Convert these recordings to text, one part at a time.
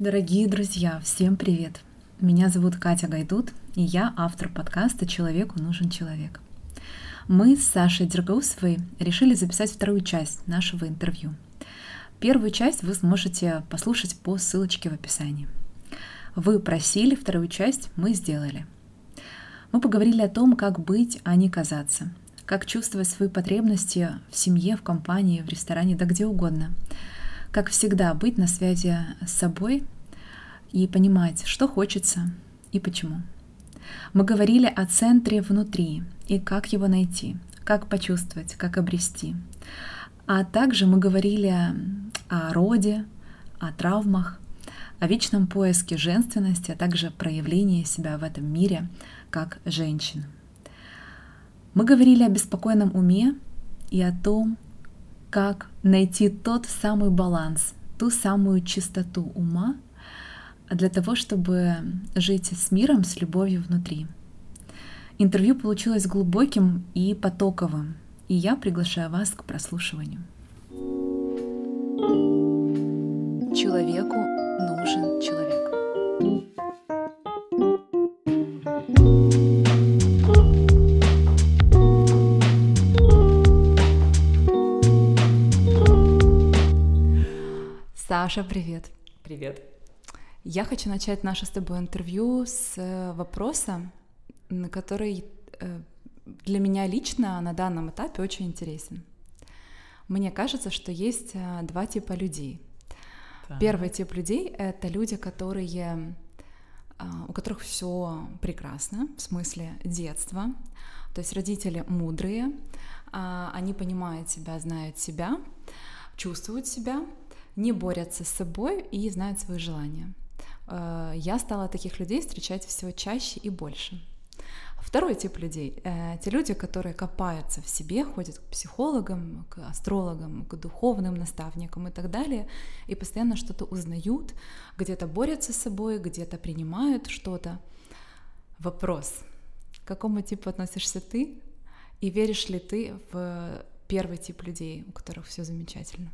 Дорогие друзья, всем привет! Меня зовут Катя Гайдут, и я автор подкаста «Человеку нужен человек». Мы с Сашей Дергаусовой решили записать вторую часть нашего интервью. Первую часть вы сможете послушать по ссылочке в описании. Вы просили вторую часть, мы сделали. Мы поговорили о том, как быть, а не казаться, как чувствовать свои потребности в семье, в компании, в ресторане, да где угодно – как всегда, быть на связи с собой и понимать, что хочется и почему. Мы говорили о центре внутри и как его найти, как почувствовать, как обрести. А также мы говорили о роде, о травмах, о вечном поиске женственности, а также проявлении себя в этом мире как женщин. Мы говорили о беспокойном уме и о том, как найти тот самый баланс, ту самую чистоту ума для того, чтобы жить с миром, с любовью внутри. Интервью получилось глубоким и потоковым, и я приглашаю вас к прослушиванию. Человеку нужен человек. Саша, привет. Привет. Я хочу начать наше с тобой интервью с э, вопроса, который э, для меня лично на данном этапе очень интересен. Мне кажется, что есть э, два типа людей. Так. Первый тип людей — это люди, которые у которых все прекрасно, в смысле детства. То есть родители мудрые, а, они понимают себя, знают себя, чувствуют себя, не борются с собой и знают свои желания. Э, я стала таких людей встречать все чаще и больше. Второй тип людей э, — те люди, которые копаются в себе, ходят к психологам, к астрологам, к духовным наставникам и так далее, и постоянно что-то узнают, где-то борются с собой, где-то принимают что-то. Вопрос, к какому типу относишься ты, и веришь ли ты в первый тип людей, у которых все замечательно?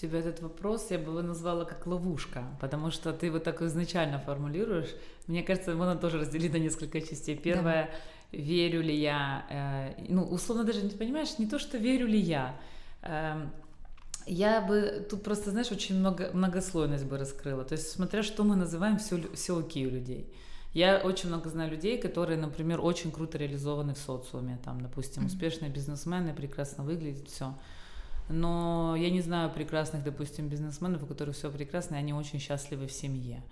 Тебя этот вопрос я бы его назвала как ловушка, потому что ты вот так изначально формулируешь. Мне кажется, можно тоже разделить на несколько частей. Первое, да. верю ли я, э, ну, условно даже, не понимаешь, не то, что верю ли я, э, я бы тут просто, знаешь, очень много, многослойность бы раскрыла. То есть, смотря что мы называем все, все окей у людей. Я очень много знаю людей, которые, например, очень круто реализованы в социуме. Там, допустим, успешные бизнесмены, прекрасно выглядят, все но я не знаю прекрасных, допустим, бизнесменов, у которых все прекрасно, и они очень счастливы в семье.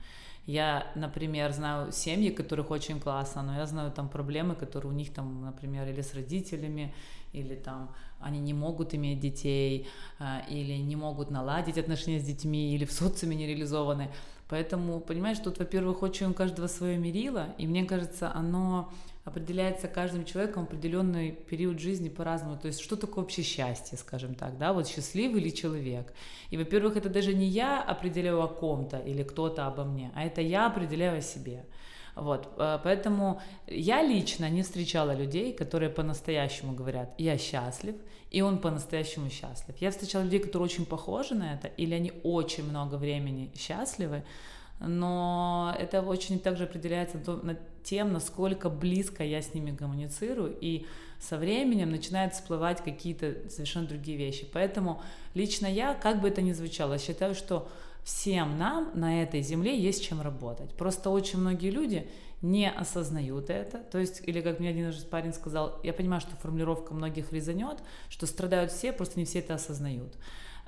Я, например, знаю семьи, которых очень классно, но я знаю там проблемы, которые у них там, например, или с родителями, или там они не могут иметь детей, а, или не могут наладить отношения с детьми, или в социуме не реализованы. Поэтому, понимаешь, тут, во-первых, очень у каждого свое мерило, и мне кажется, оно определяется каждым человеком определенный период жизни по-разному. То есть что такое вообще счастье, скажем так, да, вот счастливый ли человек. И, во-первых, это даже не я определяю о ком-то или кто-то обо мне, а это я определяю о себе. Вот, э, поэтому я лично не встречала людей, которые по-настоящему говорят, я счастлив, и он по-настоящему счастлив. Я встречала людей, которые очень похожи на это, или они очень много времени счастливы, но это очень также определяется тем, насколько близко я с ними коммуницирую, и со временем начинают всплывать какие-то совершенно другие вещи. Поэтому лично я, как бы это ни звучало, считаю, что всем нам на этой земле есть чем работать. Просто очень многие люди не осознают это. То есть, или как мне один парень сказал, я понимаю, что формулировка многих резанет, что страдают все, просто не все это осознают.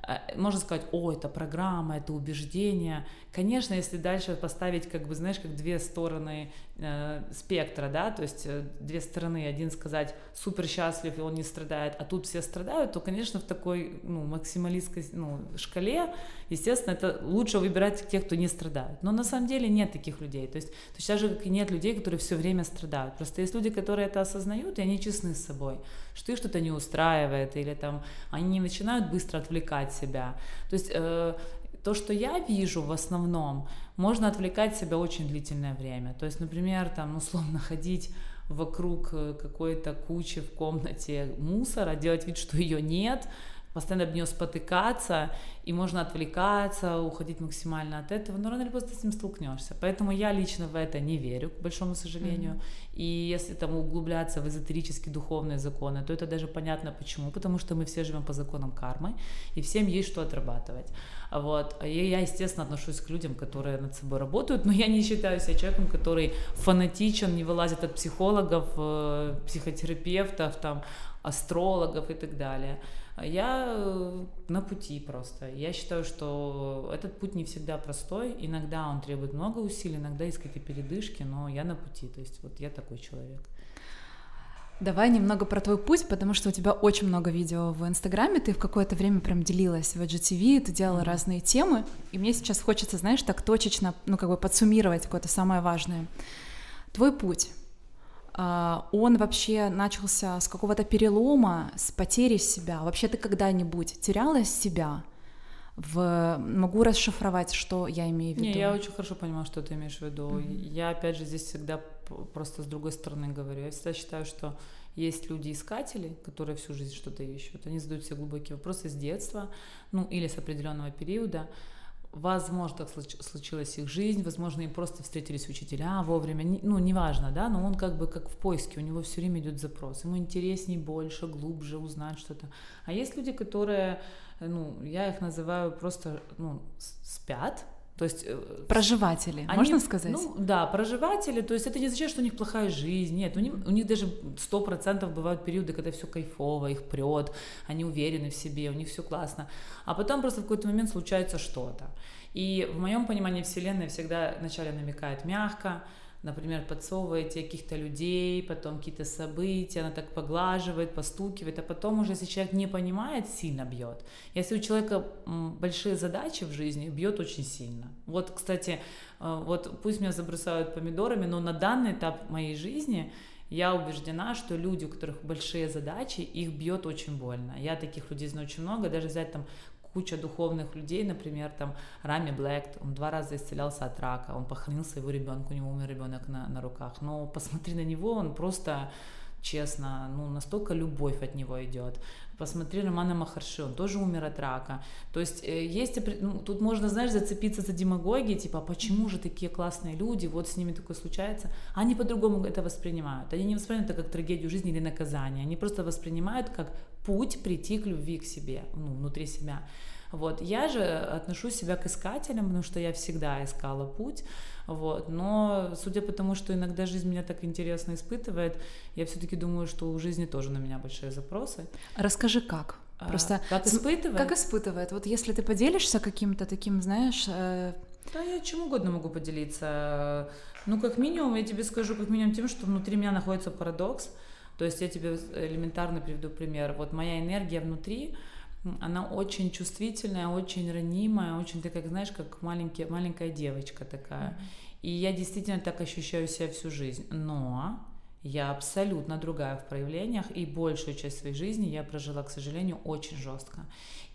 Э, можно сказать, о, это программа, это убеждение. Конечно, если дальше поставить, как бы, знаешь, как две стороны э, спектра, да, то есть э, две стороны, один сказать супер счастлив, и он не страдает, а тут все страдают, то, конечно, в такой, ну, максималистской ну, шкале, естественно, это лучше выбирать тех, кто не страдает. Но на самом деле нет таких людей. То есть, то есть даже как и нет людей, которые все время страдают. Просто есть люди, которые это осознают, и они честны с собой, что их что-то не устраивает, или там они начинают быстро отвлекать себя. То есть э, то, что я вижу в основном, можно отвлекать себя очень длительное время. То есть, например, там, условно, ходить вокруг э, какой-то кучи в комнате мусора, делать вид, что ее нет, постоянно об нее спотыкаться и можно отвлекаться, уходить максимально от этого, но рано или поздно с этим столкнешься. Поэтому я лично в это не верю, к большому сожалению. Mm-hmm. И если там углубляться в эзотерические духовные законы, то это даже понятно почему, потому что мы все живем по законам кармы, и всем есть что отрабатывать. Вот. И я, естественно, отношусь к людям, которые над собой работают, но я не считаю себя человеком, который фанатичен, не вылазит от психологов, э, психотерапевтов, там, астрологов и так далее. Я э, на пути просто. Я считаю, что этот путь не всегда простой. Иногда он требует много усилий, иногда есть какие-то передышки, но я на пути. То есть вот я такой человек. Давай немного про твой путь, потому что у тебя очень много видео в Инстаграме, ты в какое-то время прям делилась в IGTV, ты делала mm-hmm. разные темы, и мне сейчас хочется, знаешь, так точечно, ну, как бы подсуммировать какое-то самое важное. Твой путь, а, он вообще начался с какого-то перелома, с потери себя. Вообще ты когда-нибудь теряла себя? В... Могу расшифровать, что я имею в виду? Не, я очень хорошо понимаю, что ты имеешь в виду. Mm-hmm. Я, опять же, здесь всегда просто с другой стороны говорю. Я всегда считаю, что есть люди-искатели, которые всю жизнь что-то ищут. Они задают себе глубокие вопросы с детства, ну или с определенного периода. Возможно, так случилась их жизнь, возможно, им просто встретились учителя вовремя, ну, неважно, да, но он как бы как в поиске, у него все время идет запрос, ему интереснее, больше, глубже узнать что-то. А есть люди, которые, ну, я их называю просто, ну, спят, то есть э, проживатели, они, можно сказать? Ну да, проживатели. То есть это не означает, что у них плохая жизнь. Нет, у них, у них даже сто процентов бывают периоды, когда все кайфово, их прет, они уверены в себе, у них все классно. А потом просто в какой-то момент случается что-то. И в моем понимании Вселенная всегда вначале намекает мягко, например, подсовываете каких-то людей, потом какие-то события, она так поглаживает, постукивает, а потом уже, если человек не понимает, сильно бьет. Если у человека большие задачи в жизни, бьет очень сильно. Вот, кстати, э, вот пусть меня забросают помидорами, но на данный этап моей жизни я убеждена, что люди, у которых большие задачи, их бьет очень больно. Я таких людей знаю очень много, даже взять там куча духовных людей, например, там Рами Блэк, он два раза исцелялся от рака, он похоронил своего ребенка, у него умер ребенок на, на руках, но посмотри на него, он просто честно, ну, настолько любовь от него идет. Посмотри Романа Махарши, он тоже умер от рака. То есть э, есть, ну, тут можно, знаешь, зацепиться за демагогией, типа, а почему же такие классные люди, вот с ними такое случается. Они по-другому это воспринимают. Они не воспринимают это как трагедию жизни или наказание. Они просто воспринимают как путь прийти к любви к себе, ну, внутри себя. Вот. Я же отношу себя к искателям, потому что я всегда искала путь. Вот. Но судя по тому, что иногда жизнь меня так интересно испытывает, я все-таки думаю, что у жизни тоже на меня большие запросы. Расскажи, как? А, Просто как испытывает? Как испытывает? Вот если ты поделишься каким-то таким, знаешь... Э... Да, я чем угодно могу поделиться. Ну, как минимум, я тебе скажу, как минимум тем, что внутри меня находится парадокс. То есть я тебе элементарно приведу пример. Вот моя энергия внутри, она очень чувствительная, очень ранимая, очень такая, знаешь, как маленький, маленькая девочка такая. И я действительно так ощущаю себя всю жизнь. Но я абсолютно другая в проявлениях, и большую часть своей жизни я прожила, к сожалению, очень жестко.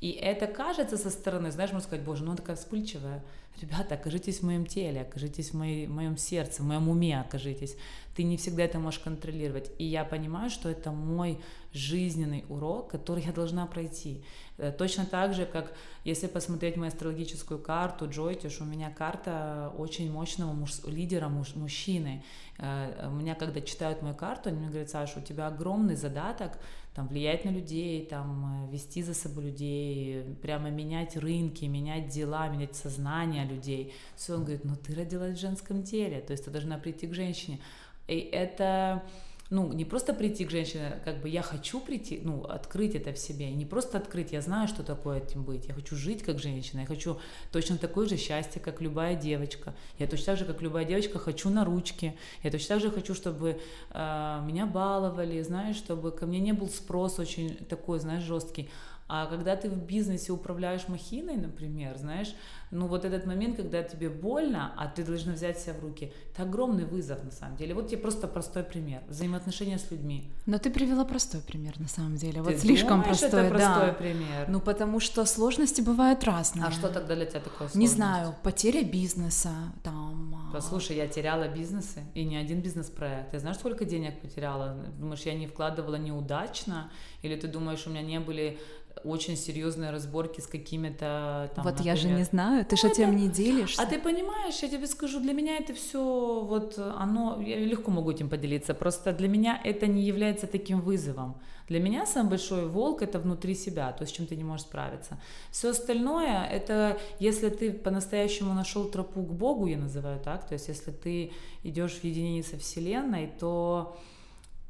И это кажется со стороны, знаешь, можно сказать, боже, ну она такая вспыльчивая. Ребята, окажитесь в моем теле, окажитесь в, моей, в моем сердце, в моем уме окажитесь. Ты не всегда это можешь контролировать. И я понимаю, что это мой жизненный урок, который я должна пройти. Э, точно так же, как если посмотреть мою астрологическую карту Джойтиш, у меня карта очень мощного муж, лидера муж, мужчины. Э, у меня, когда читают мою карту, они мне говорят, Саша, у тебя огромный задаток там, влиять на людей, там, э, вести за собой людей, прямо менять рынки, менять дела, менять сознание людей. Все, он говорит, ну ты родилась в женском теле, то есть ты должна прийти к женщине. И это ну, не просто прийти к женщине, как бы я хочу прийти, ну, открыть это в себе, не просто открыть, я знаю, что такое этим быть, я хочу жить как женщина, я хочу точно такое же счастье, как любая девочка, я точно так же, как любая девочка, хочу на ручки, я точно так же хочу, чтобы э, меня баловали, знаешь, чтобы ко мне не был спрос очень такой, знаешь, жесткий, а когда ты в бизнесе управляешь махиной, например, знаешь, ну вот этот момент, когда тебе больно, а ты должна взять себя в руки, это огромный вызов на самом деле. Вот тебе просто простой пример. Взаимоотношения с людьми. Но ты привела простой пример на самом деле. Ты вот слишком думаешь, простой, это простой да. пример. Ну потому что сложности бывают разные. А что тогда для тебя такое сложность? Не знаю, потеря бизнеса, там... А Послушай, я теряла бизнесы, и не один бизнес-проект. Ты знаешь, сколько денег потеряла? Думаешь, я не вкладывала неудачно? Или ты думаешь, у меня не были очень серьезные разборки с какими-то там. Вот например... я же не знаю, ты же этим не делишься. А ты понимаешь, я тебе скажу, для меня это все вот оно, я легко могу этим поделиться. Просто для меня это не является таким вызовом. Для меня самый большой волк это внутри себя, то, с чем ты не можешь справиться. Все остальное это если ты по-настоящему нашел тропу к Богу, я называю так, то есть если ты идешь в единение со Вселенной, то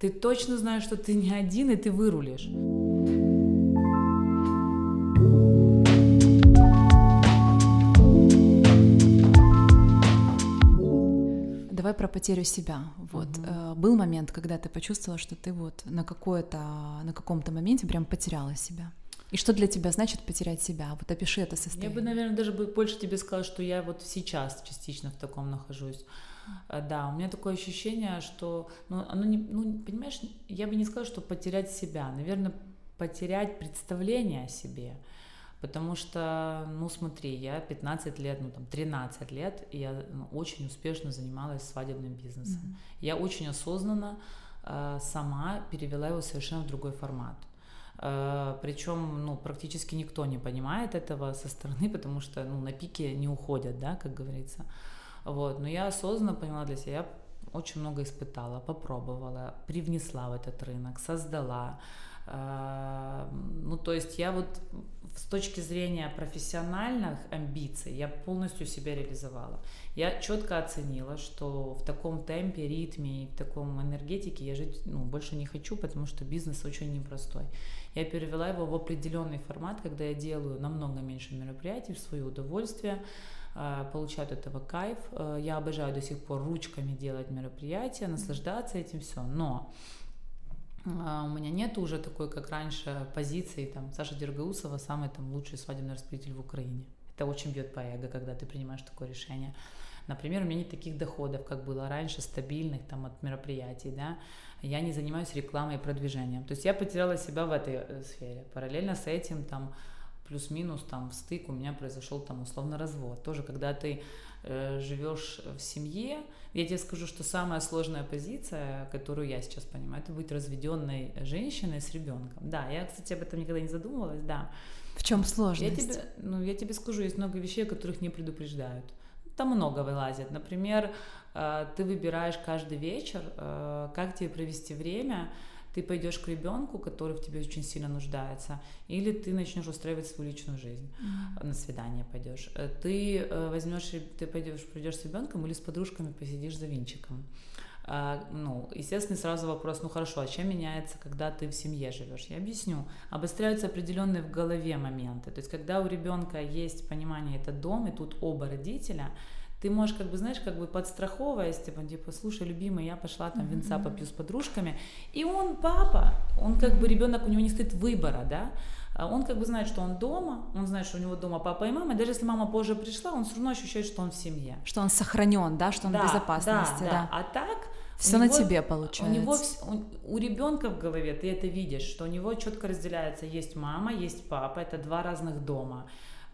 ты точно знаешь, что ты не один, и ты вырулишь. Давай про потерю себя. Вот угу. был момент, когда ты почувствовала, что ты вот на какое-то, на каком-то моменте прям потеряла себя. И что для тебя значит потерять себя? Вот опиши это состояние. Я бы, наверное, даже больше тебе сказала, что я вот сейчас частично в таком нахожусь. Э, да, у меня такое ощущение, что, ну, оно не, ну, понимаешь, я бы не сказала, что потерять себя, наверное, потерять представление о себе. Потому что, ну смотри, я 15 лет, ну там 13 лет, и я ну, очень успешно занималась свадебным бизнесом. Mm-hmm. Я очень осознанно э, сама перевела его совершенно в другой формат. Э, причем, ну, практически никто не понимает этого со стороны, потому что, ну, на пике не уходят, да, как говорится. Вот, но я осознанно поняла для себя, я очень много испытала, попробовала, привнесла в этот рынок, создала. Ну, то есть я вот с точки зрения профессиональных амбиций я полностью себя реализовала. Я четко оценила, что в таком темпе, ритме и в таком энергетике я жить ну, больше не хочу, потому что бизнес очень непростой. Я перевела его в определенный формат, когда я делаю намного меньше мероприятий в свое удовольствие, Э, получают этого кайф. Э, я обожаю до сих пор ручками делать мероприятия, наслаждаться этим все. Но у меня нет уже такой, как раньше, позиции, там, Саша Дергаусова самый там лучший свадебный распределитель в Украине. Это очень бьет по эго, когда ты принимаешь такое решение. Например, у меня нет таких доходов, как было раньше, стабильных там от мероприятий, да. Я не занимаюсь рекламой и продвижением. То есть я потеряла себя в этой сфере. Параллельно с этим там плюс-минус там в стык у меня произошел там условно развод. Тоже когда ты э, живешь в семье, я тебе скажу, что самая сложная позиция, которую я сейчас понимаю, это быть разведенной женщиной с ребенком. Да, я, кстати, об этом никогда не задумывалась, да. В чем сложность? Я тебе, ну, я тебе скажу, есть много вещей, о которых не предупреждают. Там много вылазит. Например, э, ты выбираешь каждый вечер, э, как тебе провести время, ты пойдешь к ребенку, который в тебе очень сильно нуждается, или ты начнешь устраивать свою личную жизнь, mm-hmm. на свидание пойдешь. Э, ты э, возьмешь, ты пойдешь, придешь с ребенком или с подружками посидишь за винчиком. А, ну, естественно, сразу вопрос, ну хорошо, а чем меняется, когда ты в семье живешь? Я объясню. Обостряются определенные в голове моменты. То есть, когда у ребенка есть понимание, это дом, и тут оба родителя, ты можешь, как бы, знаешь, как бы подстраховываясь, типа, типа, слушай, любимый, я пошла там винца попью с подружками, и он папа, он как бы ребенок, у него не стоит выбора, да, а он как бы знает, что он дома, он знает, что у него дома папа и мама, даже если мама позже пришла, он все равно ощущает, что он в семье. Что он сохранен, да, что он да, в безопасности, да. да. А так все на тебе получается. У него у, у ребенка в голове ты это видишь, что у него четко разделяется: есть мама, есть папа, это два разных дома.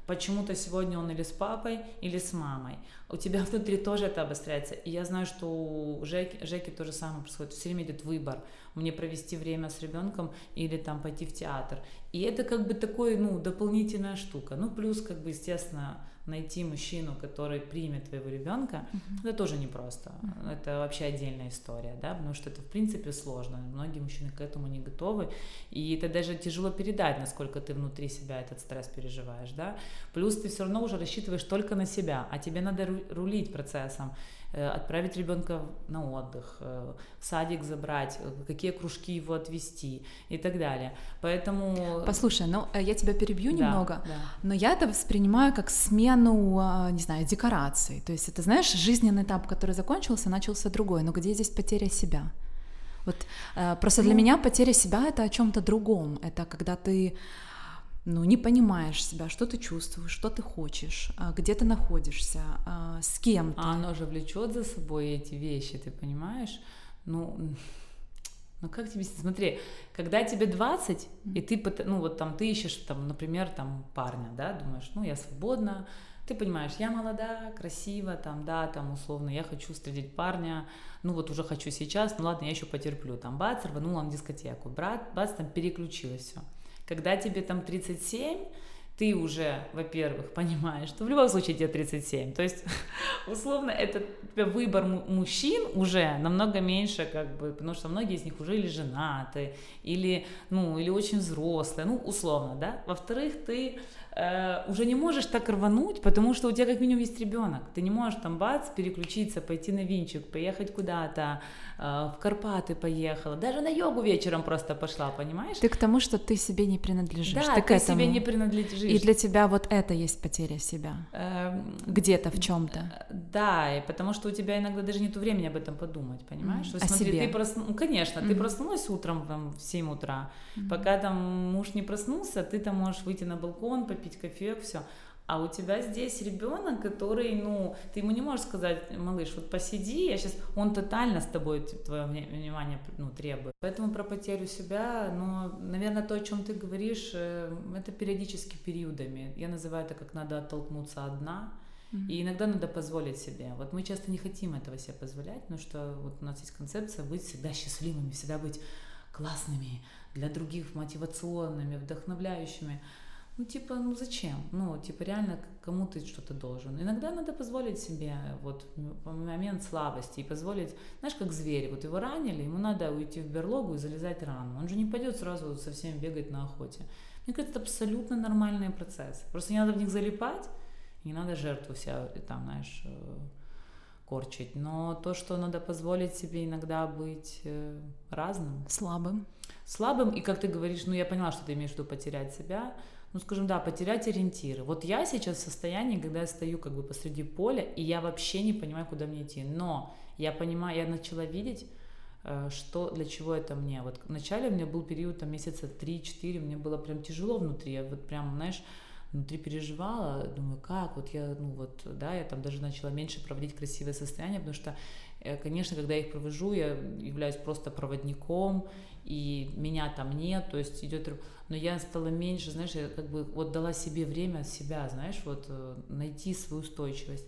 Почему-то сегодня он или с папой, или с мамой. У тебя внутри тоже это обостряется. И я знаю, что у Жеки, Жеки то же самое происходит. Все время идет выбор. Мне провести время с ребенком или там пойти в театр. И это как бы такой, ну, дополнительная штука. Ну, плюс, как бы, естественно, найти мужчину, который примет твоего ребенка, mm-hmm. это тоже непросто. Mm-hmm. Это вообще отдельная история, да, потому что это в принципе сложно. Многие мужчины к этому не готовы, и это даже тяжело передать, насколько ты внутри себя этот стресс переживаешь, да. Плюс ты все равно уже рассчитываешь только на себя, а тебе надо рулить процессом. Э, отправить ребенка на отдых, э, в садик забрать, э, какие кружки его отвести и так далее. Поэтому... Послушай, ну я тебя перебью да, немного, да. но я это воспринимаю как смену, а, не знаю, декораций. То есть это, знаешь, жизненный этап, который закончился, начался другой. Но где здесь потеря себя? Вот просто ну, для меня потеря себя это о чем-то другом. Это когда ты ну, не понимаешь себя, что ты чувствуешь, что ты хочешь, а, где ты находишься, а, с кем ты. А оно же влечет за собой эти вещи, ты понимаешь? Ну, ну как тебе, смотри, когда тебе 20, и ты, ну вот там ты ищешь, там, например, там парня, да, думаешь, ну я свободна, ты понимаешь, я молода, красива, там, да, там, условно, я хочу встретить парня, ну вот уже хочу сейчас, ну ладно, я еще потерплю, там, бац, рванула на дискотеку, брат, бац, там переключилось все. Когда тебе там 37, ты уже, во-первых, понимаешь, что в любом случае тебе 37. То есть, условно, это выбор мужчин уже намного меньше, как бы, потому что многие из них уже или женаты, или, ну, или очень взрослые, ну, условно, да. Во-вторых, ты э, уже не можешь так рвануть, потому что у тебя как минимум есть ребенок. Ты не можешь там бац, переключиться, пойти на винчик, поехать куда-то, в Карпаты поехала, даже на йогу вечером просто пошла, понимаешь? Ты к тому, что ты себе не принадлежишь. Да, ты, ты себе не принадлежишь. И для тебя вот это есть потеря себя. Эм, Где-то в чем-то. Э, да, и потому что у тебя иногда даже нет времени об этом подумать, понимаешь? Mm-hmm. Вот, смотри, себе. ты просну... ну, конечно, mm-hmm. ты проснулась утром там, в 7 утра, mm-hmm. пока там муж не проснулся, ты там можешь выйти на балкон, попить кофе, все. А у тебя здесь ребенок, который, ну, ты ему не можешь сказать, малыш, вот посиди, я сейчас, он тотально с тобой твое внимание ну, требует. Поэтому про потерю себя, ну, наверное, то, о чем ты говоришь, э, это периодически периодами. Я называю это как надо оттолкнуться одна, mm-hmm. и иногда надо позволить себе. Вот мы часто не хотим этого себе позволять, потому что вот у нас есть концепция быть всегда счастливыми, всегда быть классными, для других мотивационными, вдохновляющими. Ну, типа, ну зачем? Ну, типа, реально, кому ты что-то должен. Иногда надо позволить себе вот момент слабости и позволить, знаешь, как зверь, вот его ранили, ему надо уйти в берлогу и залезать рану. Он же не пойдет сразу со всеми бегать на охоте. Мне кажется, это абсолютно нормальный процесс. Просто не надо в них залипать, не надо жертву себя там, знаешь, э, корчить. Но то, что надо позволить себе иногда быть э, разным. Слабым. Слабым, и как ты говоришь, ну я поняла, что ты имеешь в виду потерять себя, ну, скажем, да, потерять ориентиры. Вот я сейчас в состоянии, когда я стою как бы посреди поля, и я вообще не понимаю, куда мне идти. Но я понимаю, я начала видеть, э, что для чего это мне. Вот вначале у меня был период там месяца 3-4, мне было прям тяжело внутри. Я вот прям, знаешь, внутри переживала, думаю, как, вот я, ну вот, да, я там даже начала меньше проводить красивое состояние, потому что, э, конечно, когда я их провожу, я являюсь просто проводником, и меня там нет, то есть идет, но я стала меньше, знаешь, я как бы вот дала себе время себя, знаешь, вот э, найти свою устойчивость.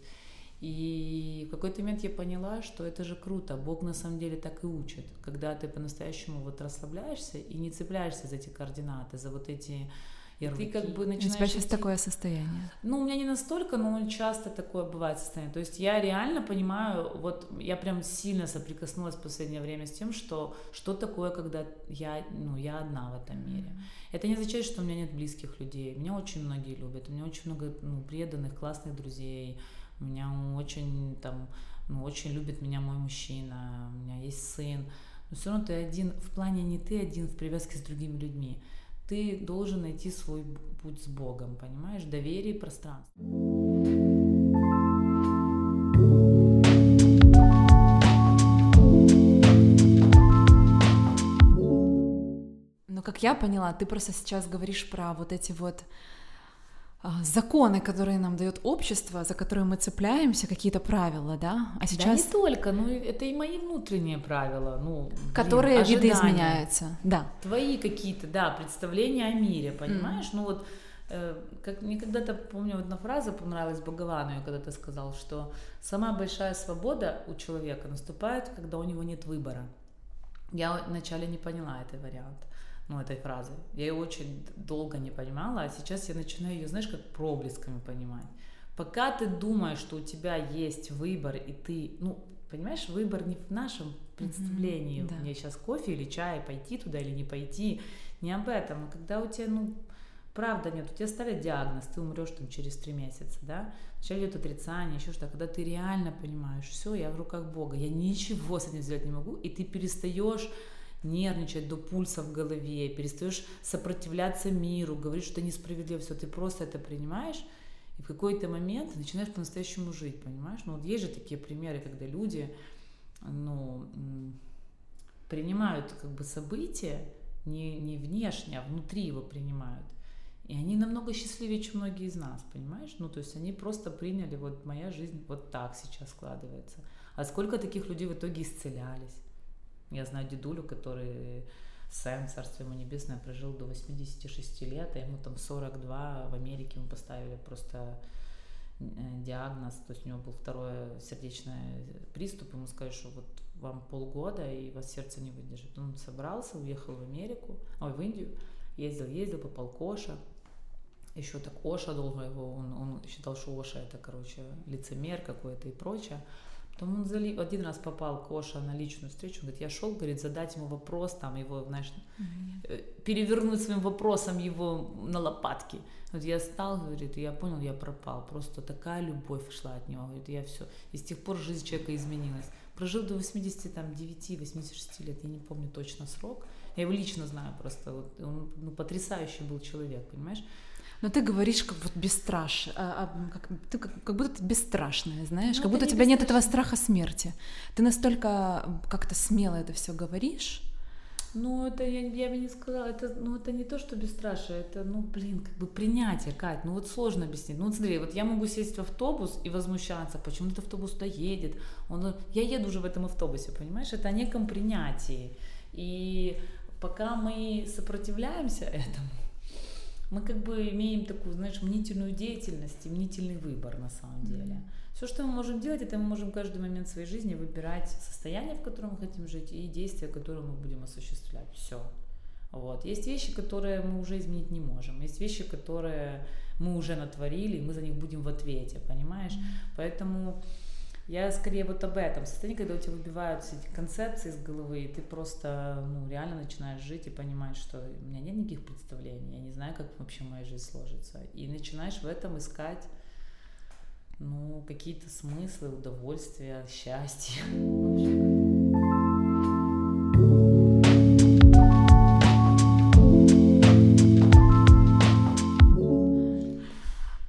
И в какой-то момент я поняла, что это же круто, Бог на самом деле так и учит, когда ты по-настоящему вот расслабляешься и не цепляешься за эти координаты, за вот эти и ты как бы начинаешь... У тебя сейчас идти... такое состояние? Ну, у меня не настолько, но часто такое бывает состояние. То есть я реально понимаю, вот я прям сильно соприкоснулась в последнее время с тем, что что такое, когда я, ну, я одна в этом мире. Это не означает, что у меня нет близких людей. Меня очень многие любят, у меня очень много ну, преданных, классных друзей. У меня очень там, ну, очень любит меня мой мужчина, у меня есть сын. Но все равно ты один, в плане не ты один в привязке с другими людьми ты должен найти свой путь с Богом, понимаешь? Доверие и пространство. Но как я поняла, ты просто сейчас говоришь про вот эти вот законы, которые нам дает общество, за которые мы цепляемся, какие-то правила, да? А сейчас... Да не только, ну это и мои внутренние правила, ну, которые блин, видоизменяются, да. Твои какие-то, да, представления о мире, понимаешь? Mm. Ну вот, э, как мне когда-то, помню, одна фраза понравилась Боговану, я когда-то сказал, что самая большая свобода у человека наступает, когда у него нет выбора. Я вначале не поняла этот вариант ну, этой фразы. Я ее очень долго не понимала, а сейчас я начинаю ее, знаешь, как проблесками понимать. Пока ты думаешь, что у тебя есть выбор, и ты, ну, понимаешь, выбор не в нашем представлении, mm-hmm, да. мне сейчас кофе или чай, пойти туда или не пойти, не об этом. А когда у тебя, ну, правда нет, у тебя ставят диагноз, ты умрешь там через три месяца, да, сейчас идет отрицание, еще что-то, когда ты реально понимаешь, все, я в руках Бога, я ничего с этим сделать не могу, и ты перестаешь нервничать до пульса в голове, перестаешь сопротивляться миру, говорить, что несправедливо, все, ты просто это принимаешь, и в какой-то момент начинаешь по-настоящему жить, понимаешь? Ну вот есть же такие примеры, когда люди, ну, принимают как бы события не, не внешне, а внутри его принимают. И они намного счастливее, чем многие из нас, понимаешь? Ну, то есть они просто приняли, вот моя жизнь вот так сейчас складывается. А сколько таких людей в итоге исцелялись? Я знаю дедулю, который Сэм, царство ему небесное, прожил до 86 лет, а ему там 42 в Америке ему поставили просто э, диагноз, то есть у него был второй сердечный приступ, ему сказали, что вот вам полгода, и вас сердце не выдержит. Он собрался, уехал в Америку, ой, в Индию, Ездил, ездил, попал к Оша. Еще так Оша долго его, он, он считал, что Оша это, короче, лицемер какой-то и прочее. Потом он зали... один раз попал Коша на личную встречу, он говорит, я шел, говорит, задать ему вопрос, там его, знаешь, mm-hmm. перевернуть своим вопросом его на лопатки. Вот я стал, говорит, и я понял, я пропал. Просто такая любовь шла от него. Говорит, я все. И с тех пор жизнь человека изменилась. Прожил до 89-86 лет, я не помню точно срок. Я его лично знаю просто. Вот, он ну, потрясающий был человек, понимаешь? Но ты говоришь как вот бесстраш, а, а, как, ты как, как будто ты бесстрашная, знаешь, ну, как будто у тебя нет этого страха смерти. Ты настолько как-то смело это все говоришь. Ну, это я, я бы не сказала, это, ну, это не то, что бесстрашие, это, ну, блин, как бы принятие, Кать, ну, вот сложно объяснить. Ну, вот смотри, вот я могу сесть в автобус и возмущаться, почему этот автобус туда едет. Он, я еду уже в этом автобусе, понимаешь? Это о неком принятии. И пока мы сопротивляемся этому, мы как бы имеем такую, знаешь, мнительную деятельность и мнительный выбор на самом деле. Все, что мы можем делать, это мы можем каждый момент своей жизни выбирать состояние, в котором мы хотим жить, и действия, которые мы будем осуществлять. Все. Вот. Есть вещи, которые мы уже изменить не можем. Есть вещи, которые мы уже натворили, и мы за них будем в ответе, понимаешь? Mm-hmm. Поэтому я скорее вот об этом. Состояние, когда у тебя выбивают все эти концепции из головы, и ты просто ну, реально начинаешь жить и понимаешь, что у меня нет никаких представлений, я не знаю, как вообще моя жизнь сложится. И начинаешь в этом искать ну, какие-то смыслы, удовольствия, счастье.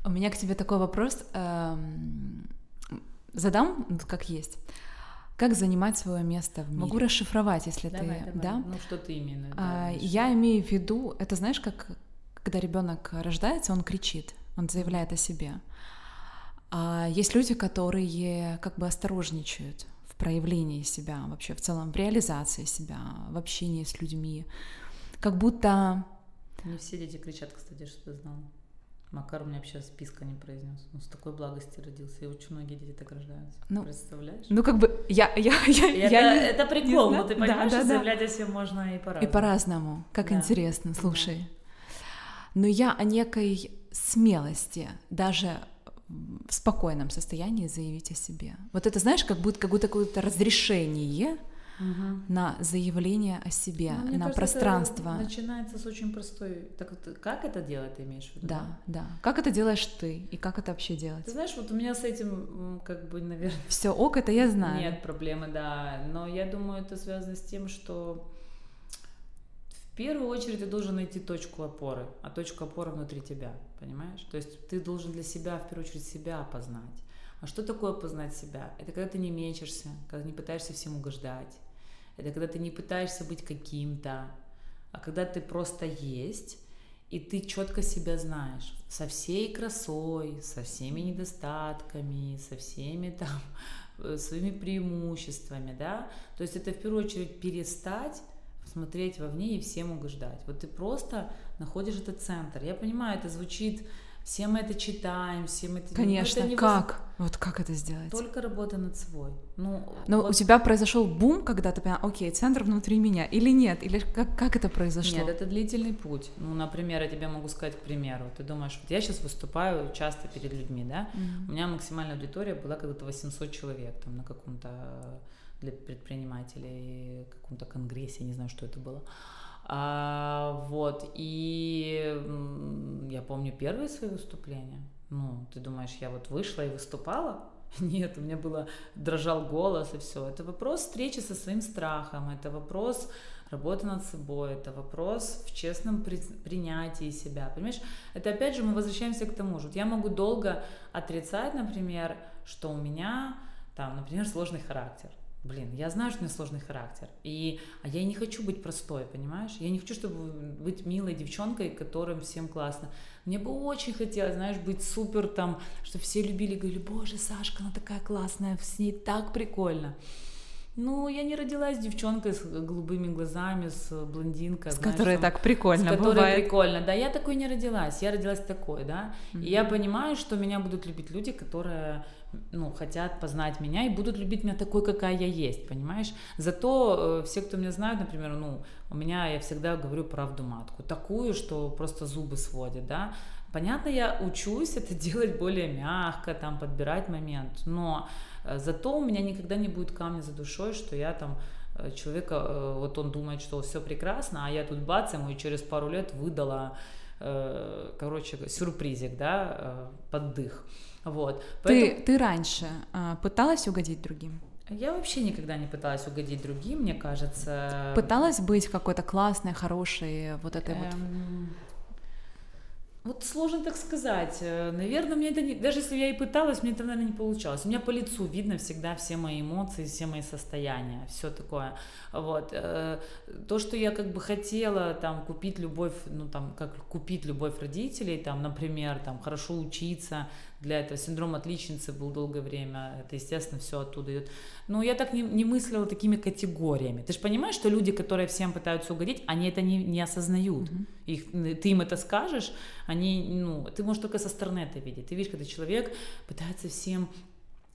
У меня к тебе такой вопрос. Эм, задам, как есть. Как занимать свое место в мире? Могу расшифровать, если давай, ты, давай. да? Ну что ты именно? А, я имею в виду, это знаешь, как когда ребенок рождается, он кричит, он заявляет о себе. А есть люди, которые как бы осторожничают в проявлении себя, вообще в целом в реализации себя, в общении с людьми, как будто. Не все дети кричат, кстати, что ты знала. Макар у меня вообще списка не произнес. Он с такой благости родился. И очень многие дети так рождаются. Ну, Представляешь? Ну, как бы я. я, я, это, я это прикол, но ты понимаешь, да, да, что заявлять о себе можно и по-разному. И по-разному. Как да. интересно, слушай. Да. Но я о некой смелости, даже в спокойном состоянии заявить о себе. Вот это, знаешь, как будто, как будто какое-то разрешение угу. на заявление о себе, ну, на кажется, пространство. Это начинается с очень простой. Так вот, как это делать, ты имеешь в виду? Да, да. Как это делаешь ты и как это вообще делать? Ты знаешь, вот у меня с этим, как бы, наверное. Все ок, это я знаю. Нет проблемы, да. Но я думаю, это связано с тем, что в первую очередь ты должен найти точку опоры, а точка опоры внутри тебя, понимаешь? То есть ты должен для себя, в первую очередь, себя опознать. А что такое познать себя? Это когда ты не мечешься, когда не пытаешься всем угождать, это когда ты не пытаешься быть каким-то, а когда ты просто есть, и ты четко себя знаешь со всей красой, со всеми недостатками, со всеми там э, своими преимуществами, да. То есть это в первую очередь перестать смотреть вовне и всем угождать. Вот ты просто находишь этот центр. Я понимаю, это звучит все мы это читаем, все мы это... Конечно, это как? Вот как это сделать? Только работа над собой. Ну, Но вот... у тебя произошел бум, когда ты поняла, окей, центр внутри меня, или нет? Или как, как это произошло? Нет, это длительный путь. Ну, например, я тебе могу сказать, к примеру, ты думаешь, вот я сейчас выступаю часто перед людьми, да? Mm-hmm. У меня максимальная аудитория была когда-то 800 человек там на каком-то для предпринимателей, каком-то конгрессе, не знаю, что это было. А, вот, и я помню первые свои выступления. Ну, ты думаешь, я вот вышла и выступала? Нет, у меня было, дрожал голос и все. Это вопрос встречи со своим страхом, это вопрос работы над собой, это вопрос в честном при, принятии себя. Понимаешь, это опять же мы возвращаемся к тому же. Вот я могу долго отрицать, например, что у меня там, например, сложный характер блин, я знаю, что у меня сложный характер, и, а я не хочу быть простой, понимаешь? Я не хочу, чтобы быть милой девчонкой, которым всем классно. Мне бы очень хотелось, знаешь, быть супер там, чтобы все любили, говорили, боже, Сашка, она такая классная, с ней так прикольно. Ну, я не родилась девчонкой с голубыми глазами, с блондинкой. С знаешь, которой там, так прикольно С которой бывает. прикольно. Да, я такой не родилась, я родилась такой, да. Mm-hmm. И я понимаю, что меня будут любить люди, которые ну, хотят познать меня и будут любить меня такой, какая я есть, понимаешь? Зато э, все, кто меня знают, например, ну, у меня, я всегда говорю правду матку, такую, что просто зубы сводит, да. Понятно, я учусь это делать более мягко, там, подбирать момент, но э, зато у меня никогда не будет камня за душой, что я там э, человека, э, вот он думает, что все прекрасно, а я тут бац, ему и через пару лет выдала, короче, сюрпризик, да, под дых. Вот. Поэтому... Ты, ты раньше пыталась угодить другим? Я вообще никогда не пыталась угодить другим, мне кажется. Пыталась быть какой-то классной, хорошей, вот этой эм... вот вот сложно так сказать. Э, наверное, мне это не... даже если я и пыталась, мне это, наверное, не получалось. У меня по лицу видно всегда все мои эмоции, все мои состояния, все такое. Вот. Э, то, что я как бы хотела там купить любовь, ну там, как купить любовь родителей, там, например, там, хорошо учиться, для этого синдром отличницы был долгое время, это, естественно, все оттуда идет. Но я так не, не мыслила такими категориями. Ты же понимаешь, что люди, которые всем пытаются угодить, они это не, не осознают. Mm-hmm. Их, ты им это скажешь, они, ну, ты можешь только со стороны это видеть. Ты видишь, когда человек пытается всем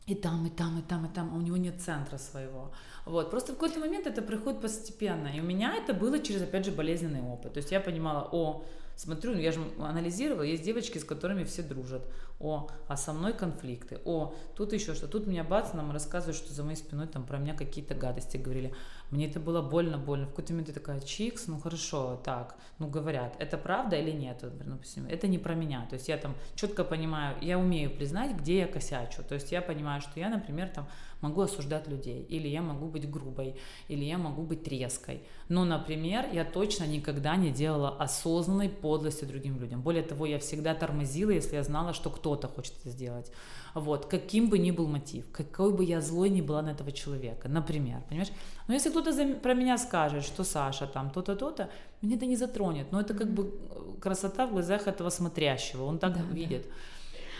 и там, и там, и там, и там, а у него нет центра своего. Вот. Просто в какой-то момент это приходит постепенно. И у меня это было через, опять же, болезненный опыт. То есть я понимала, о, смотрю, я же анализировала, есть девочки, с которыми все дружат. О, а со мной конфликты. О, тут еще что. Тут меня бац, нам рассказывают, что за моей спиной там про меня какие-то гадости говорили. Мне это было больно, больно. В какой-то момент я такая, чикс, ну хорошо, так, ну говорят, это правда или нет? Ну, это не про меня. То есть я там четко понимаю, я умею признать, где я косячу. То есть я понимаю, что я, например, там могу осуждать людей, или я могу быть грубой, или я могу быть резкой. Но, например, я точно никогда не делала осознанной подлости другим людям. Более того, я всегда тормозила, если я знала, что кто-то хочет это сделать. Вот, каким бы ни был мотив, какой бы я злой ни была на этого человека, например, понимаешь? Но если кто-то про меня скажет, что Саша там то-то, то-то, меня это не затронет. Но это как бы красота в глазах этого смотрящего, он так да, видит. Да.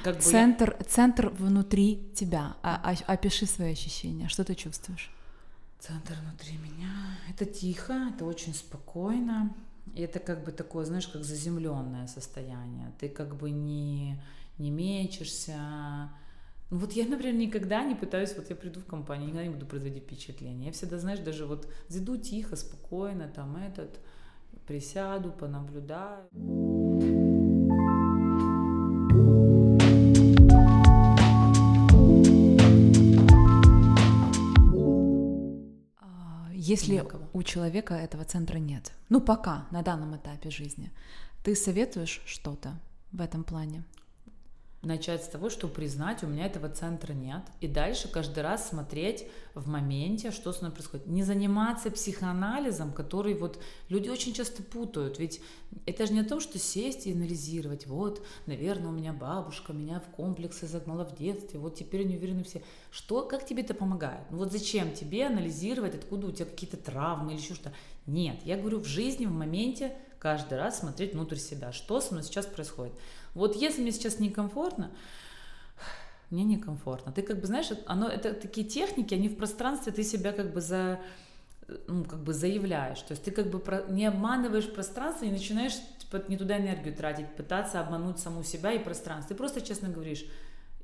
Как бы центр, я... центр внутри тебя. А, а, опиши свои ощущения. Что ты чувствуешь? Центр внутри меня. Это тихо, это очень спокойно. И это как бы такое, знаешь, как заземленное состояние. Ты как бы не, не мечешься. Ну вот я, например, никогда не пытаюсь, вот я приду в компанию, никогда не буду производить впечатление. Я всегда, знаешь, даже вот зайду тихо, спокойно, там этот, присяду, понаблюдаю. Если Никого. у человека этого центра нет, ну пока, на данном этапе жизни, ты советуешь что-то в этом плане? Начать с того, что признать, у меня этого центра нет, и дальше каждый раз смотреть в моменте, что со мной происходит. Не заниматься психоанализом, который вот люди очень часто путают, ведь это же не о том, что сесть и анализировать, вот, наверное, у меня бабушка меня в комплексы загнала в детстве, вот теперь они уверены все. Что, как тебе это помогает? Ну вот зачем тебе анализировать, откуда у тебя какие-то травмы или еще что? Нет, я говорю, в жизни, в моменте каждый раз смотреть внутрь себя, что со мной сейчас происходит. Вот если мне сейчас некомфортно, мне некомфортно. Ты как бы знаешь, оно, это такие техники, они в пространстве, ты себя как бы за, ну, как бы заявляешь. То есть ты как бы про, не обманываешь пространство и начинаешь типа, не туда энергию тратить, пытаться обмануть саму себя и пространство. Ты просто честно говоришь,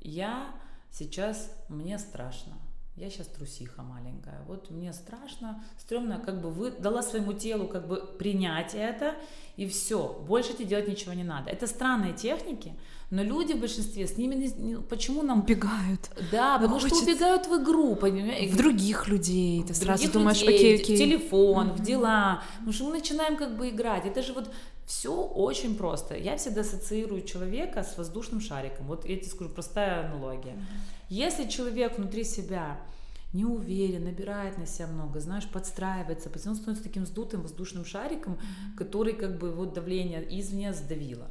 я сейчас, мне страшно я сейчас трусиха маленькая, вот мне страшно, стрёмно, как бы вы дала своему телу как бы принять это, и все, больше тебе делать ничего не надо. Это странные техники, но люди в большинстве с ними не, почему нам убегают? Да, потому хочет... что убегают в игру, понимаешь? В других людей. Ты в сразу думаешь, людей, окей, окей. В телефон, mm-hmm. в дела. Потому что мы начинаем как бы играть. Это же вот все очень просто. Я всегда ассоциирую человека с воздушным шариком. Вот я тебе скажу, простая аналогия. Mm-hmm. Если человек внутри себя не уверен, набирает на себя много, знаешь, подстраивается, он становится таким сдутым воздушным шариком, который как бы вот давление извне сдавило.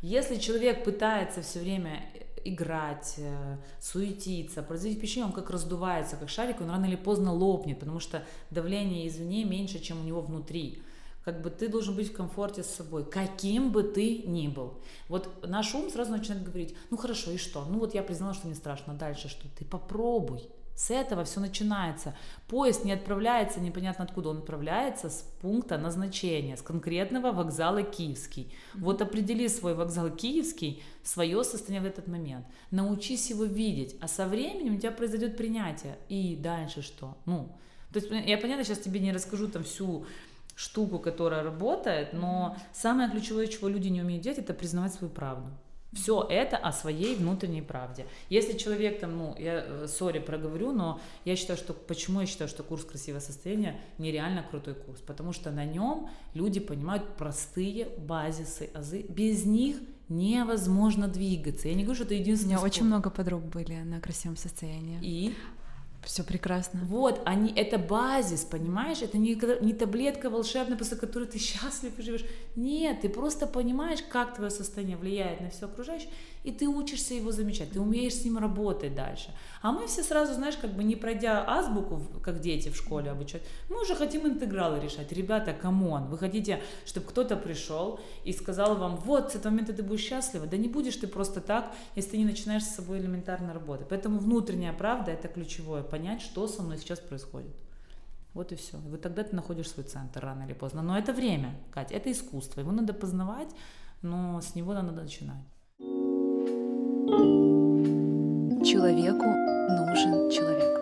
Если человек пытается все время играть, э, суетиться, производить впечатление, он как раздувается, как шарик, он рано или поздно лопнет, потому что давление извне меньше, чем у него внутри как бы ты должен быть в комфорте с собой, каким бы ты ни был. Вот наш ум сразу начинает говорить, ну хорошо, и что? Ну вот я признала, что мне страшно, дальше что? Ты попробуй, С этого все начинается. Поезд не отправляется непонятно откуда, он отправляется с пункта назначения, с конкретного вокзала Киевский. Mm-hmm. Вот определи свой вокзал Киевский, свое состояние в этот момент. Научись его видеть, а со временем у тебя произойдет принятие. И дальше что? Ну, то есть я понятно сейчас тебе не расскажу там всю штуку, которая работает, но самое ключевое, чего люди не умеют делать, это признавать свою правду. Все это о своей внутренней правде. Если человек там, ну, я, э, сори, проговорю, но я считаю, что, почему я считаю, что курс «Красивое состояние» нереально крутой курс? Потому что на нем люди понимают простые базисы, азы. Без них невозможно двигаться. Я не говорю, что это единственное. У меня очень много подруг были на красивом состоянии. И все прекрасно. Вот, они, это базис, понимаешь? Это не, не таблетка волшебная, после которой ты счастлив и живешь. Нет, ты просто понимаешь, как твое состояние влияет на все окружающее, и ты учишься его замечать, ты умеешь с ним работать дальше. А мы все сразу, знаешь, как бы не пройдя азбуку, как дети в школе обучают, мы уже хотим интегралы решать. Ребята, come on, вы хотите, чтобы кто-то пришел и сказал вам, вот, с этого момента ты будешь счастлива. Да не будешь ты просто так, если ты не начинаешь с собой элементарно работать. Поэтому внутренняя правда – это ключевое, понять, что со мной сейчас происходит. Вот и все. И вот тогда ты находишь свой центр рано или поздно. Но это время, Катя, это искусство. Его надо познавать, но с него надо начинать. Человеку нужен человек.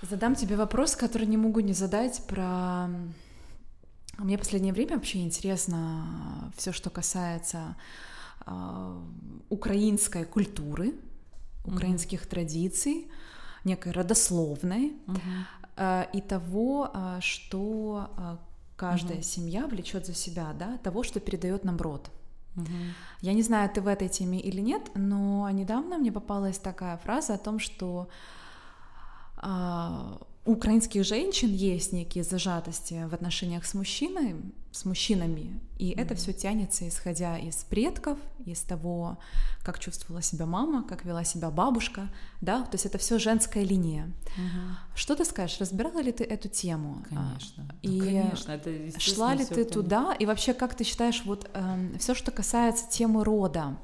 Задам тебе вопрос, который не могу не задать про... Мне последнее время вообще интересно все, что касается э, украинской культуры, украинских mm-hmm. традиций, некой родословной uh-huh. и того, а, что а, каждая uh-huh. семья влечет за себя, да, того, что передает нам род. Uh-huh. Я не знаю, ты в этой теме или нет, но недавно мне попалась такая фраза о том, что у украинских женщин есть некие зажатости в отношениях с мужчиной, с мужчинами, и mm-hmm. это все тянется, исходя из предков, из того, как чувствовала себя мама, как вела себя бабушка, да, то есть это все женская линия. Mm-hmm. Что ты скажешь, разбирала ли ты эту тему? Конечно. И ну, конечно, это шла ли ты туда? И вообще, как ты считаешь, вот э, эм, все, что касается темы рода,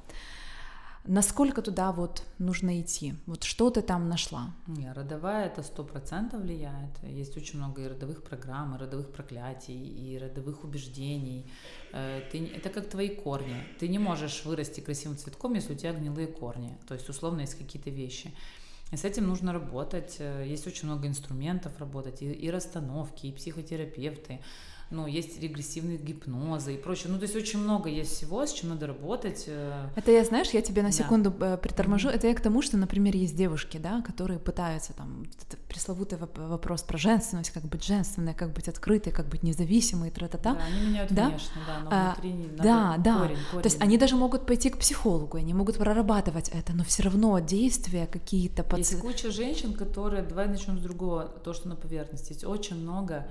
Насколько туда вот нужно идти? Вот что ты там нашла? Не, родовая это сто процентов влияет. Есть очень много и родовых программ, и родовых проклятий, и родовых убеждений. Э, ты, это как твои корни. Ты не можешь вырасти красивым цветком, если у тебя гнилые корни. То есть, условно, есть какие-то вещи. И с этим нужно работать. Э, есть очень много инструментов работать, и, и расстановки, и психотерапевты ну, есть регрессивные гипнозы и прочее. Ну, то есть очень много есть всего, с чем надо работать. Э. Это я, знаешь, я тебе на секунду да. Э, приторможу. Это я к тому, что, например, есть девушки, да, которые пытаются там пресловутый вопрос про женственность, как быть женственной, как быть открытой, как быть независимой, тра-та-та. Да, они меняют да? внешне, да, но а, внутри надо да, да. Корень, корень. То есть они даже могут пойти к психологу, они могут прорабатывать это, но все равно действия какие-то... Под... Есть куча женщин, которые... Давай начнем с другого, то, что на поверхности. Есть очень много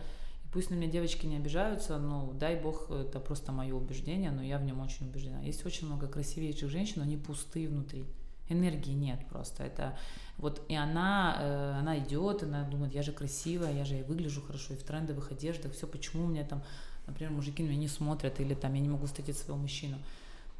Пусть на меня девочки не обижаются, но дай бог, это просто мое убеждение, но я в нем очень убеждена. Есть очень много красивейших женщин, но они пустые внутри. Энергии нет просто. Это вот и она, э, она идет, она думает, я же красивая, я же и выгляжу хорошо, и в трендовых одеждах, все, почему у меня там, например, мужики на меня не смотрят, или там я не могу встретить своего мужчину.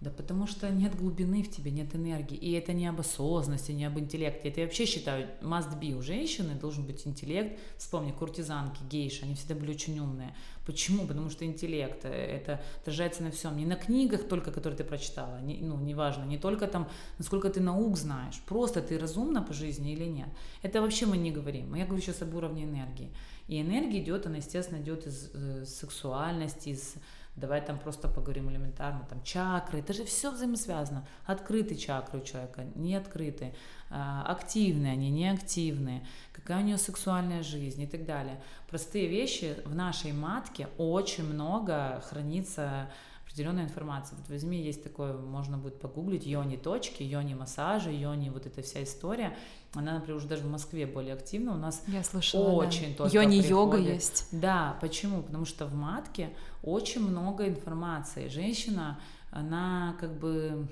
Да потому что нет глубины в тебе, нет энергии. И это не об осознанности, не об интеллекте. Это я вообще считаю, must be. У женщины должен быть интеллект. Вспомни, куртизанки, гейши, они всегда были очень умные. Почему? Потому что интеллект, э, это отражается на всем. Не на книгах только, которые ты прочитала, не, ну, неважно, не только там, насколько ты наук знаешь, просто ты разумна по жизни или нет. Это вообще мы не говорим. Я говорю сейчас об уровне энергии. И энергия идет, она, естественно, идет из э, сексуальности, из Давай там просто поговорим элементарно, там чакры, это же все взаимосвязано. Открытые чакры у человека, не открытые, а, активные они, не активные, какая у нее сексуальная жизнь и так далее. Простые вещи в нашей матке очень много хранится определенная информация. Вот возьми, есть такое, можно будет погуглить, йони точки, йони массажи, йони вот эта вся история. Она, например, уже даже в Москве более активна. У нас Я слышала, очень да. Йони йога есть. Да, почему? Потому что в матке очень много информации. Женщина, она как бы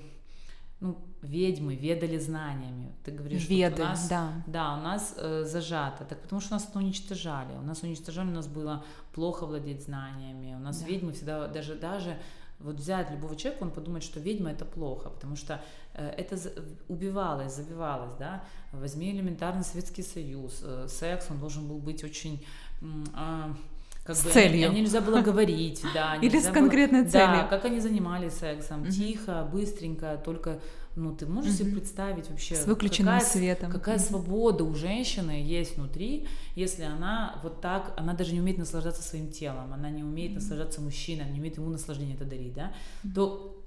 ну, ведьмы ведали знаниями. Ты говоришь, Веды, у нас, да. Да, у нас э, зажато. Так потому что нас это уничтожали. У нас уничтожали, у нас было плохо владеть знаниями. У нас Да. ведьмы всегда, даже, даже вот взять любого человека, он подумает, что ведьма это плохо, потому что э, это убивалось, забивалось, да. Возьми элементарный Советский Союз, э, секс, он должен был быть очень а, как С бы, целью. о нем нельзя было говорить, да. Или с было- конкретной Да, целью. как они занимались сексом, Мгм. тихо, быстренько, только, ну, ты можешь себе Мгм. представить вообще, С выключенным какая, светом. какая Мгм. свобода у женщины есть внутри, если она вот так, она даже не умеет наслаждаться своим телом, она не умеет наслаждаться мужчиной, не умеет ему наслаждение это дарить, да, то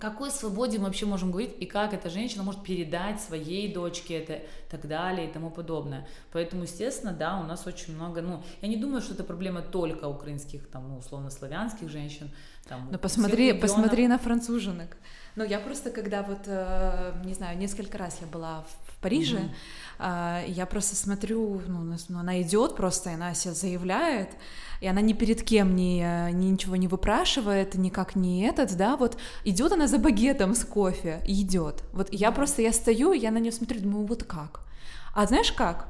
какой свободе мы вообще можем говорить и как эта женщина может передать своей дочке это и так далее и тому подобное. Поэтому, естественно, да, у нас очень много, ну, я не думаю, что это проблема только украинских, там, ну, условно, славянских женщин. Там, Ну всех посмотри, посмотри на француженок. Ну я просто когда вот, э, не знаю, несколько раз я была в Париже, а, я просто смотрю, ну, она идет просто, и она себя заявляет, и она ни перед кем ни, э, ни ничего не выпрашивает, никак не этот, да, вот идет она за багетом с кофе и идет. Вот я просто, я стою, я на нее смотрю, думаю, вот как? А знаешь как?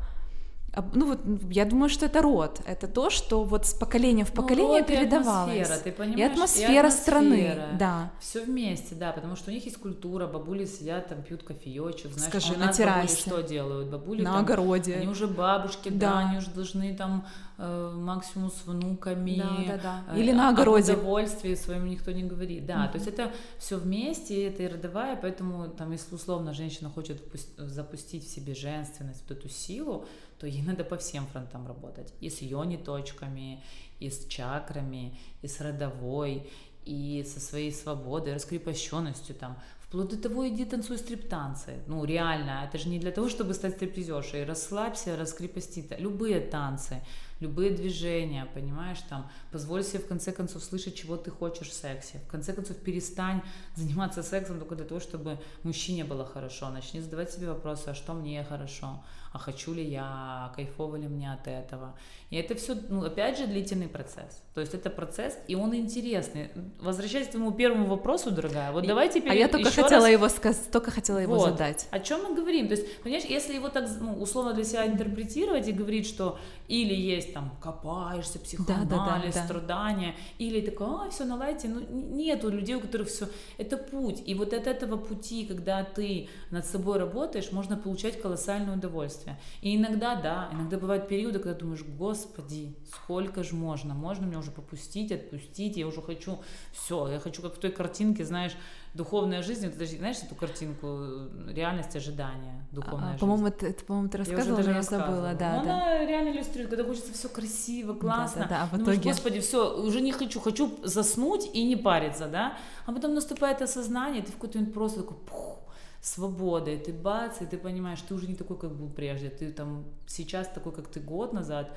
Ну вот, я думаю, что это род. Это то, что вот с поколения в Ну, поколение и передавалось. атмосфера, ты понимаешь? И атмосфера страны, атмосфера. да. Все вместе, да, потому что у них есть культура, бабули сидят там, пьют кофеечек, знаешь, Скажи, а у на нас бабули террасе. что делают? Бабули На там, огороде. Они уже бабушки, да, Да. они уже должны там э, максимум с внуками. Да, да, да. э, Или на огороде. удовольствии своему никто не говорит. Да, Мгм. то есть это все вместе, и это и родовая, поэтому там, если условно женщина хочет запустить в себе женственность, вот эту силу, то ей надо по всем фронтам работать. И с йони точками, и с чакрами, и с родовой, и со своей свободой, раскрепощенностью там. Вплоть до того, иди танцуй стрип-танцы. Ну, реально, это же не для того, чтобы стать стриптизершей. Расслабься, раскрепости. Любые танцы, любые движения, понимаешь, там, позволь себе в конце концов слышать, чего ты хочешь в сексе. В конце концов, перестань заниматься сексом только для того, чтобы мужчине было хорошо. Начни задавать себе вопросы, а что мне хорошо, а хочу ли я, кайфово ли мне от этого. И это все, ну, опять же, длительный процесс. То есть это процесс, и он интересный. Возвращаясь к твоему первому вопросу, дорогая, вот давай теперь А я только хотела раз его сказать, только хотела его вот. задать. О чем мы говорим? То есть, понимаешь, если его так ну, условно для себя интерпретировать и говорить, что или есть там копаешься, психоанализ, Да-да-да, да. страдания, или такой, а, все наладите. Ну, н- нету людей, у которых все. Это путь. И вот от этого пути, когда ты над собой работаешь, можно получать колоссальное удовольствие. И иногда, да, иногда бывают периоды, когда думаешь, господи, сколько же можно? Можно мне уже попустить, отпустить? Я уже хочу, все, я хочу, как в той картинке, знаешь, духовная жизнь, вот знаешь эту картинку э, реальность ожидания, духовная А, жизнь? По-моему, это, это, по-моему, ты Я уже рассказывала, даже я рассказывала. забыла, да, Но да. Она реально иллюстрирует, когда хочется все красиво, классно. Да-да-да, а в Думаешь, итоге- господи, все, уже не хочу, хочу заснуть и не париться, да? А потом наступает осознание, ты в какой-то момент просто такой, пух, свобода, и ты бац, и ты понимаешь, ты уже не такой, как был прежде, ты там сейчас такой, как ты год назад,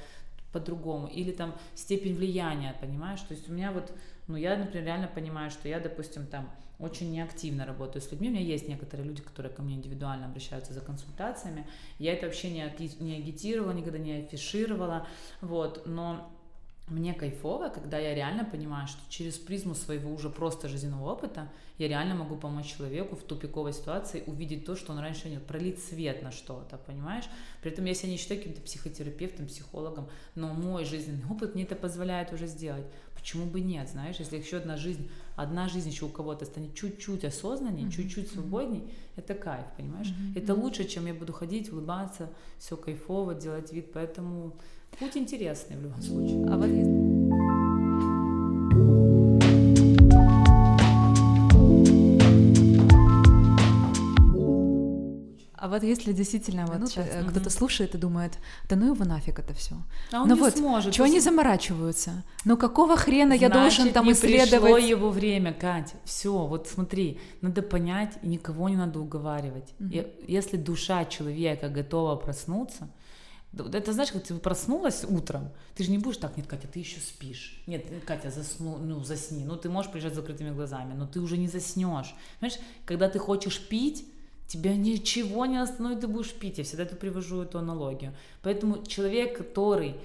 по-другому, или там степень влияния, понимаешь, то есть у меня вот, ну я, например, реально понимаю, что я, допустим, там очень неактивно работаю с людьми, у меня есть некоторые люди, которые ко мне индивидуально обращаются за консультациями, я это вообще не, не агитировала, никогда не афишировала, вот, но мне кайфово, когда я реально понимаю, что через призму своего уже просто жизненного опыта я реально могу помочь человеку в тупиковой ситуации увидеть то, что он раньше не пролить свет на что-то, понимаешь? При этом я себя не считаю каким-то психотерапевтом, психологом, но мой жизненный опыт мне это позволяет уже сделать. Почему бы нет, знаешь, если еще одна жизнь, одна жизнь еще у кого-то станет чуть-чуть осознаннее, чуть-чуть свободней, это кайф, понимаешь? Это лучше, чем я буду ходить, улыбаться, все кайфово, делать вид, поэтому путь интересный в любом случае. А вот если- А вот если действительно вот Ну, щас, так, э, кто-то слушает и думает, да ну его нафиг это все. А он ну не вот, сможет. чего они заморачиваются? Ну какого хрена я должен Значит, там не пришло исследовать? его время, Катя. Все, вот смотри, надо понять, и никого не надо уговаривать. Мгм. И Если душа человека готова проснуться, это знаешь, как ты проснулась утром, ты же не будешь так, нет, Катя, ты еще спишь. Нет, Катя, засну, ну засни. Ну ты можешь приезжать с закрытыми глазами, но ты уже не заснешь. Понимаешь, когда ты хочешь пить, тебя ничего не остановит, ты будешь пить. Я всегда это привожу эту аналогию. Поэтому человек, который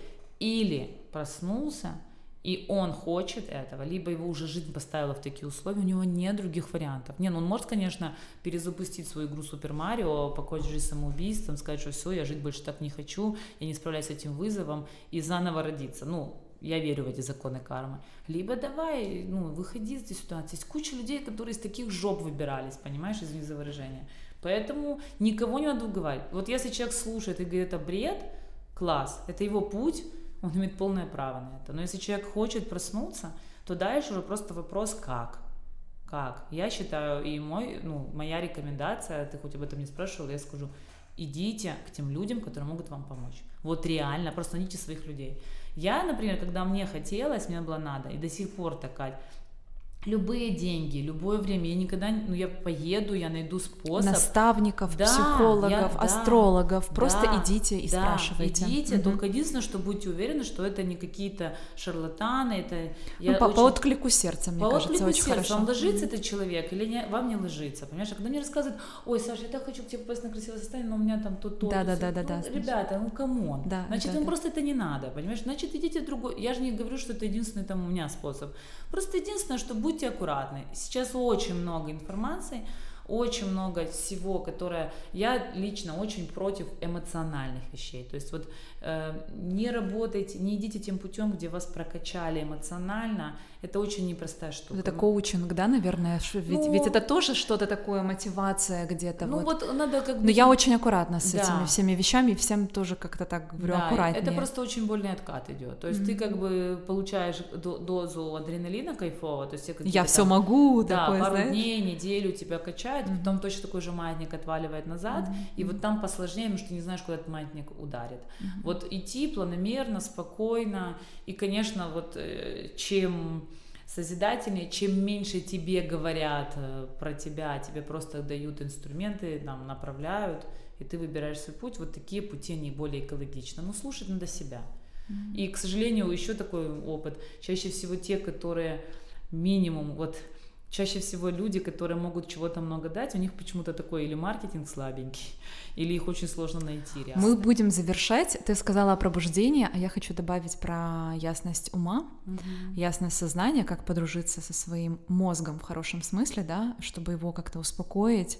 или проснулся, и он хочет этого, либо его уже жизнь поставила в такие условия, у него нет других вариантов. Не, ну он может, конечно, перезапустить свою игру Супер Марио, покончить жизнь самоубийством, сказать, что все, я жить больше так не хочу, я не справляюсь с этим вызовом, и заново родиться. Ну, я верю в эти законы кармы. Либо давай, ну, выходи из этой ситуации. Есть куча людей, которые из таких жоп выбирались, понимаешь, извини за выражение. Поэтому никого не надо уговаривать. Вот если человек слушает и говорит, это бред, класс, это его путь, он имеет полное право на это. Но если человек хочет проснуться, то дальше уже просто вопрос как. Как? Я считаю, и мой, ну, моя рекомендация, ты хоть об этом не спрашивал, я скажу, идите к тем людям, которые могут вам помочь. Вот реально, просто найдите своих людей. Я, например, когда мне хотелось, мне было надо, и до сих пор такая, любые деньги, любое время. Я никогда, ну я поеду, я найду способ. Наставников, да, психологов, я, астрологов. Да, Просто да, идите и да, спрашивайте. Идите, угу. только единственное, что будьте уверены, что это не какие-то шарлатаны, это. Ну, по, очень... по отклику сердца, мне по кажется, отклику очень сердца. хорошо. Вам ложится этот человек или не, вам не ложится, понимаешь? А когда мне рассказывают, ой, Саша, я так хочу к тебе попасть на красивое состояние, но у меня там то то. Да, да, да, да, да. Ребята, ну come on. Да, Значит, вам просто это не надо, понимаешь? Значит, идите другой. Я же не говорю, что это единственный там у меня способ. Просто единственное, что будьте аккуратны. Сейчас очень много информации, очень много всего, которое я лично очень против эмоциональных вещей. То есть вот не работайте, не идите тем путем, где вас прокачали эмоционально. Это очень непростая штука. Это коучинг, да, наверное? Ведь, ну, ведь это тоже что-то такое, мотивация где-то. Ну вот, вот надо как бы... Но я очень аккуратна с да. этими всеми вещами, и всем тоже как-то так говорю, да, аккуратнее. это просто очень больный откат идет. То есть mm-hmm. ты как бы получаешь дозу адреналина кайфового, то есть я все могу, да, такое, пару знаешь? дней, неделю тебя качает, mm-hmm. потом точно такой же маятник отваливает назад, mm-hmm. и вот там посложнее, потому что ты не знаешь, куда этот маятник ударит. Mm-hmm. Вот идти планомерно, спокойно, и, конечно, вот э, чем созидательнее, чем меньше тебе говорят э, про тебя, тебе просто дают инструменты, нам направляют, и ты выбираешь свой путь, вот такие пути, они более экологичны. Но слушать надо себя. И, к сожалению, еще такой опыт. Чаще всего те, которые минимум, вот чаще всего люди, которые могут чего-то много дать, у них почему-то такой или маркетинг слабенький, или их очень сложно найти реально. Мы будем завершать. Ты сказала о пробуждении, а я хочу добавить про ясность ума, угу. ясность сознания, как подружиться со своим мозгом в хорошем смысле, да, чтобы его как-то успокоить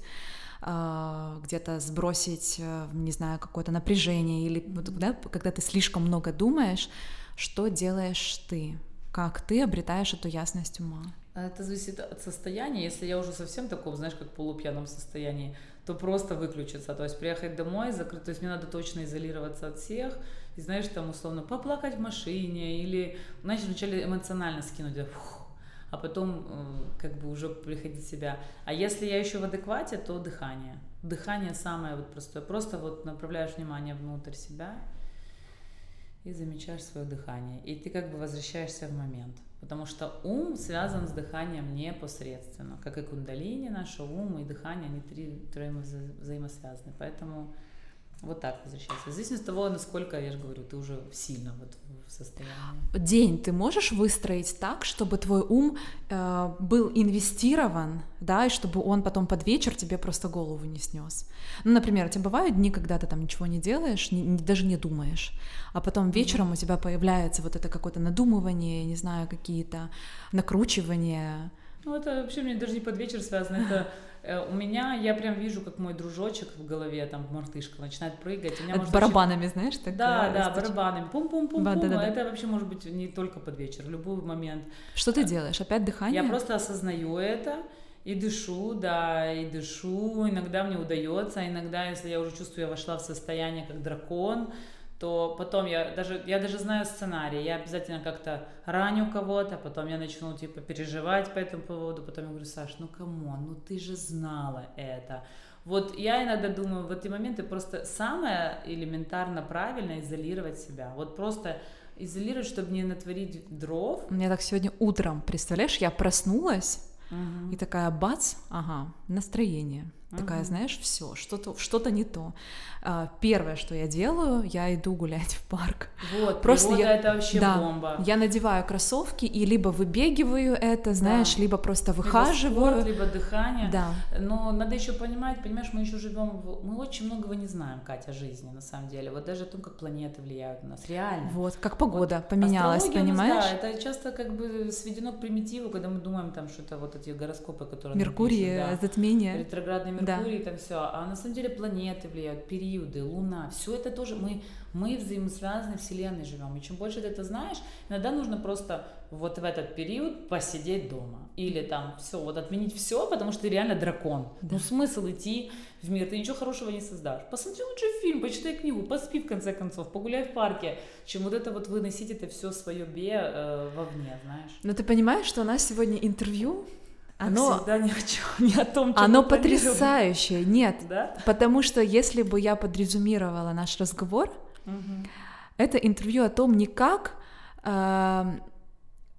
а, где-то сбросить, э, не знаю, какое-то напряжение или да, когда ты слишком много думаешь, что делаешь ты, как ты обретаешь эту ясность ума? Это зависит от состояния. Если я уже совсем таком, знаешь, как полупьяном состоянии, то просто выключиться. То есть приехать домой, закрыть. То есть мне надо точно изолироваться от всех. И знаешь, там условно поплакать в машине или, знаешь, вначале эмоционально скинуть, фух, а потом э, как бы уже приходить в себя. А если я еще в адеквате, то дыхание. Дыхание самое вот простое. Просто вот направляешь внимание внутрь себя и замечаешь свое дыхание. И ты как бы возвращаешься в момент. Потому что ум связан с дыханием непосредственно. Как и кундалини, наше ум и дыхание, они три, трое взаимосвязаны. Поэтому вот так возвращаться. В зависимости от того, насколько, я же говорю, ты уже сильно вот в состоянии. День ты можешь выстроить так, чтобы твой ум э, был инвестирован, да, и чтобы он потом под вечер тебе просто голову не снес. Ну, например, у тебя бывают дни, когда ты там ничего не делаешь, не, не, даже не думаешь, а потом вечером mm-hmm. у тебя появляется вот это какое-то надумывание, не знаю, какие-то накручивания. Ну, это вообще мне даже не под вечер связано, это у меня, я прям вижу, как мой дружочек в голове, там, мартышка, начинает прыгать. У меня, может, барабанами, очень... знаешь, так? Да, да, барабанами. Пум-пум-пум-пум. Да, да, да, это вообще может быть не только под вечер, в любой момент. Что ты делаешь? Опять дыхание? Я просто осознаю это и дышу, да, и дышу. Иногда мне удается, иногда, если я уже чувствую, я вошла в состояние как дракон, то потом я даже, я даже знаю сценарий, я обязательно как-то раню кого-то, потом я начну типа переживать по этому поводу, потом я говорю, Саш, ну come on, ну ты же знала это. Вот я иногда думаю, в эти моменты просто самое элементарно правильно изолировать себя. Вот просто изолировать, чтобы не натворить дров. У меня так сегодня утром, представляешь, я проснулась, угу. и такая бац, ага, настроение Такая, знаешь, все, что-то что не то. А, первое, что я делаю, я иду гулять в парк. Вот, просто я, это вообще да, бомба. Я надеваю кроссовки и либо выбегиваю это, знаешь, да. либо просто выхаживаю. Либо спорт, либо дыхание. Да. Но надо еще понимать, понимаешь, мы еще живем, в... мы очень многого не знаем, Катя, о жизни на самом деле. Вот даже о том, как планеты влияют на нас, реально. Вот, как погода вот. поменялась, понимаешь? Нас, да, это часто как бы сведено к примитиву, когда мы думаем там что-то вот эти гороскопы, которые Меркурий, напишут, да. затмение, ретроградный Меркурий, да. там все, а на самом деле планеты влияют, периоды, Луна, все это тоже мы мы взаимосвязаны Вселенной живем. И чем больше ты это знаешь, иногда нужно просто вот в этот период посидеть дома. Или там все, вот отменить все, потому что ты реально дракон. Да. Ну смысл идти в мир, ты ничего хорошего не создашь. Посмотри лучше фильм, почитай книгу, поспи в конце концов, погуляй в парке, чем вот это вот выносить это все свое бе э, вовне, знаешь. Но ты понимаешь, что у нас сегодня интервью оно всегда не, о не о том, чем Оно потрясающее, нет, да? потому что если бы я подрезумировала наш разговор, угу. это интервью о том, не как э,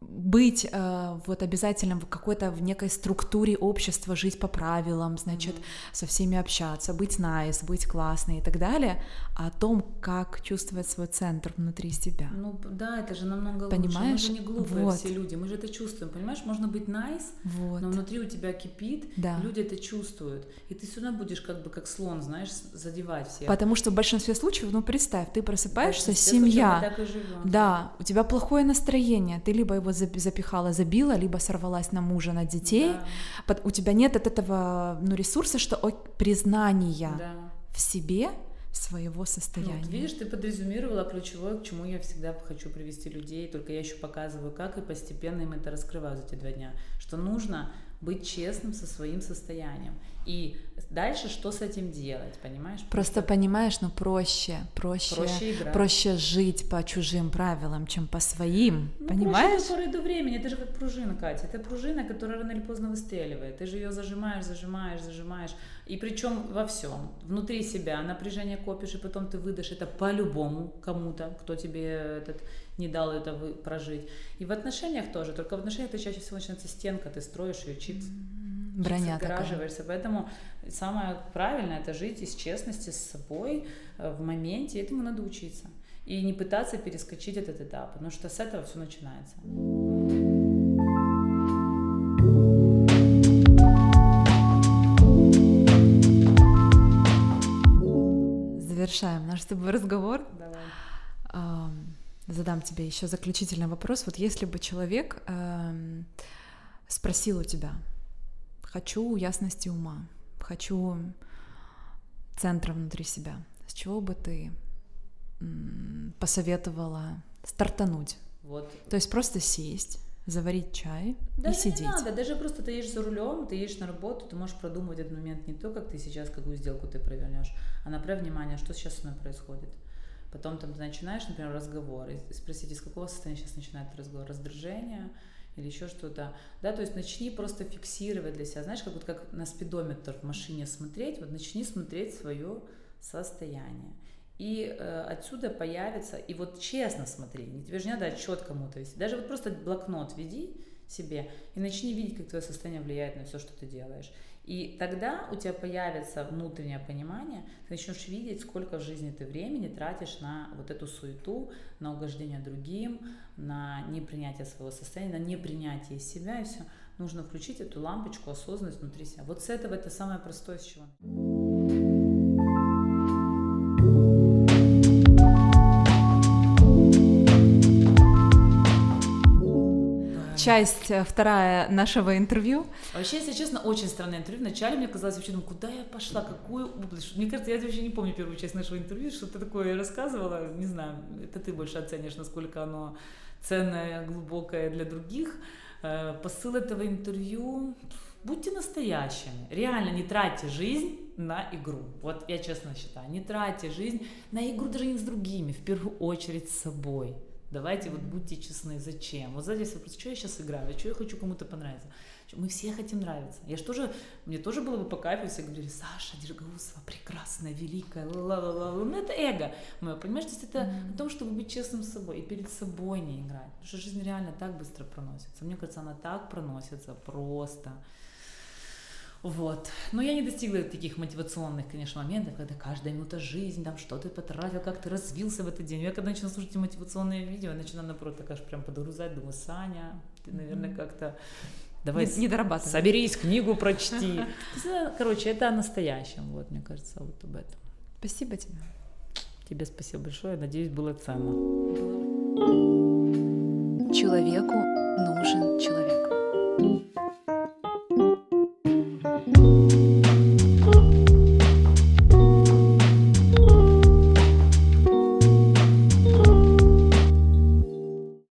быть э, вот обязательно в какой-то в некой структуре общества, жить по правилам, значит, mm-hmm. со всеми общаться, быть nice, быть классной и так далее, а о том, как чувствовать свой центр внутри себя. Ну да, это же намного понимаешь? лучше. Мы же не глупые вот. все люди, мы же это чувствуем, понимаешь? Можно быть nice, вот. но внутри у тебя кипит, да. люди это чувствуют, и ты сюда будешь как бы как слон, знаешь, задевать всех. Потому что в большинстве случаев, ну представь, ты просыпаешься, семья, так и живем. да, у тебя плохое настроение, ты либо его его запихала, забила, либо сорвалась на мужа, на детей. Да. У тебя нет от этого ну, ресурса, что признания да. в себе своего состояния. Ну, вот видишь, ты подрезюмировала ключевое, к чему я всегда хочу привести людей, только я еще показываю, как и постепенно им это раскрываю за эти два дня, что нужно быть честным со своим состоянием. И дальше что с этим делать, понимаешь? Просто понимаешь, ну проще, проще, проще, проще жить по чужим правилам, чем по своим, ну, понимаешь? Проще до времени, это же как пружина, Катя, это пружина, которая рано или поздно выстреливает, ты же ее зажимаешь, зажимаешь, зажимаешь, и причем во всем, внутри себя напряжение копишь, и потом ты выдашь это по-любому кому-то, кто тебе этот не дал это прожить. И в отношениях тоже, только в отношениях ты чаще всего начинается стенка, ты строишь ее чипс. Броня отгораживаешься. Поэтому самое правильное это жить из честности с собой э, в моменте, этому надо учиться. И не пытаться перескочить этот этап, потому что с этого все начинается. Завершаем наш с тобой разговор. Давай задам тебе еще заключительный вопрос. Вот если бы человек э, спросил у тебя, хочу ясности ума, хочу центра внутри себя, с чего бы ты м, посоветовала стартануть? Вот. То есть просто сесть, заварить чай даже и сидеть. Не надо, даже просто ты едешь за рулем, ты едешь на работу, ты можешь продумывать этот момент не то, как ты сейчас какую сделку ты провернешь, а направь внимание, что сейчас со мной происходит. Потом там ты начинаешь, например, разговор, и спросить, из какого состояния сейчас начинает разговор, раздражение или еще что-то, да, то есть начни просто фиксировать для себя, знаешь, как вот как на спидометр в машине смотреть, вот начни смотреть свое состояние. И э, отсюда появится, и вот честно смотри, не тебе же не надо отчет кому-то вести, даже вот просто блокнот веди себе и начни видеть, как твое состояние влияет на все, что ты делаешь. И тогда у тебя появится внутреннее понимание, ты начнешь видеть, сколько в жизни ты времени тратишь на вот эту суету, на угождение другим, на непринятие своего состояния, на непринятие себя, и все. Нужно включить эту лампочку осознанность внутри себя. Вот с этого это самое простое, с чего. Часть э, вторая нашего интервью. Вообще, если честно, очень странное интервью. Вначале мне казалось вообще, думаю, куда я пошла, какую область. Мне кажется, я вообще не помню первую часть нашего интервью, что ты такое рассказывала. Не знаю, это ты больше оценишь, насколько оно ценное, глубокое для других. Э, посыл этого интервью будьте настоящими. Реально не тратьте жизнь на игру. Вот я честно считаю, не тратьте жизнь на игру даже не с другими, в первую очередь с собой. Давайте вот будьте честны, зачем? Вот здесь вопрос, что я сейчас играю, что я хочу кому-то понравиться. Мы все хотим нравиться. Я же тоже, мне тоже было бы по кайфу, все говорили, Саша Дергаусова, прекрасная, великая, ла-ла-ла. Ну, это эго мое, понимаешь? То есть это mm-hmm. о том, чтобы быть честным с собой и перед собой не играть. Потому что жизнь реально так быстро проносится. Мне кажется, она так проносится просто. Вот. Но я не достигла таких мотивационных, конечно, моментов, когда каждая минута жизни, там, что ты потратил, как ты развился в этот день. Я когда начала слушать мотивационные видео, я начинаю, наоборот, так аж прям подгрузать, думаю, Саня, ты, наверное, как-то Давай не, не дорабатывай. Соберись, книгу прочти. Короче, это о настоящем, вот, мне кажется, вот об этом. Спасибо тебе. Тебе спасибо большое, надеюсь, было ценно. Человеку Bye.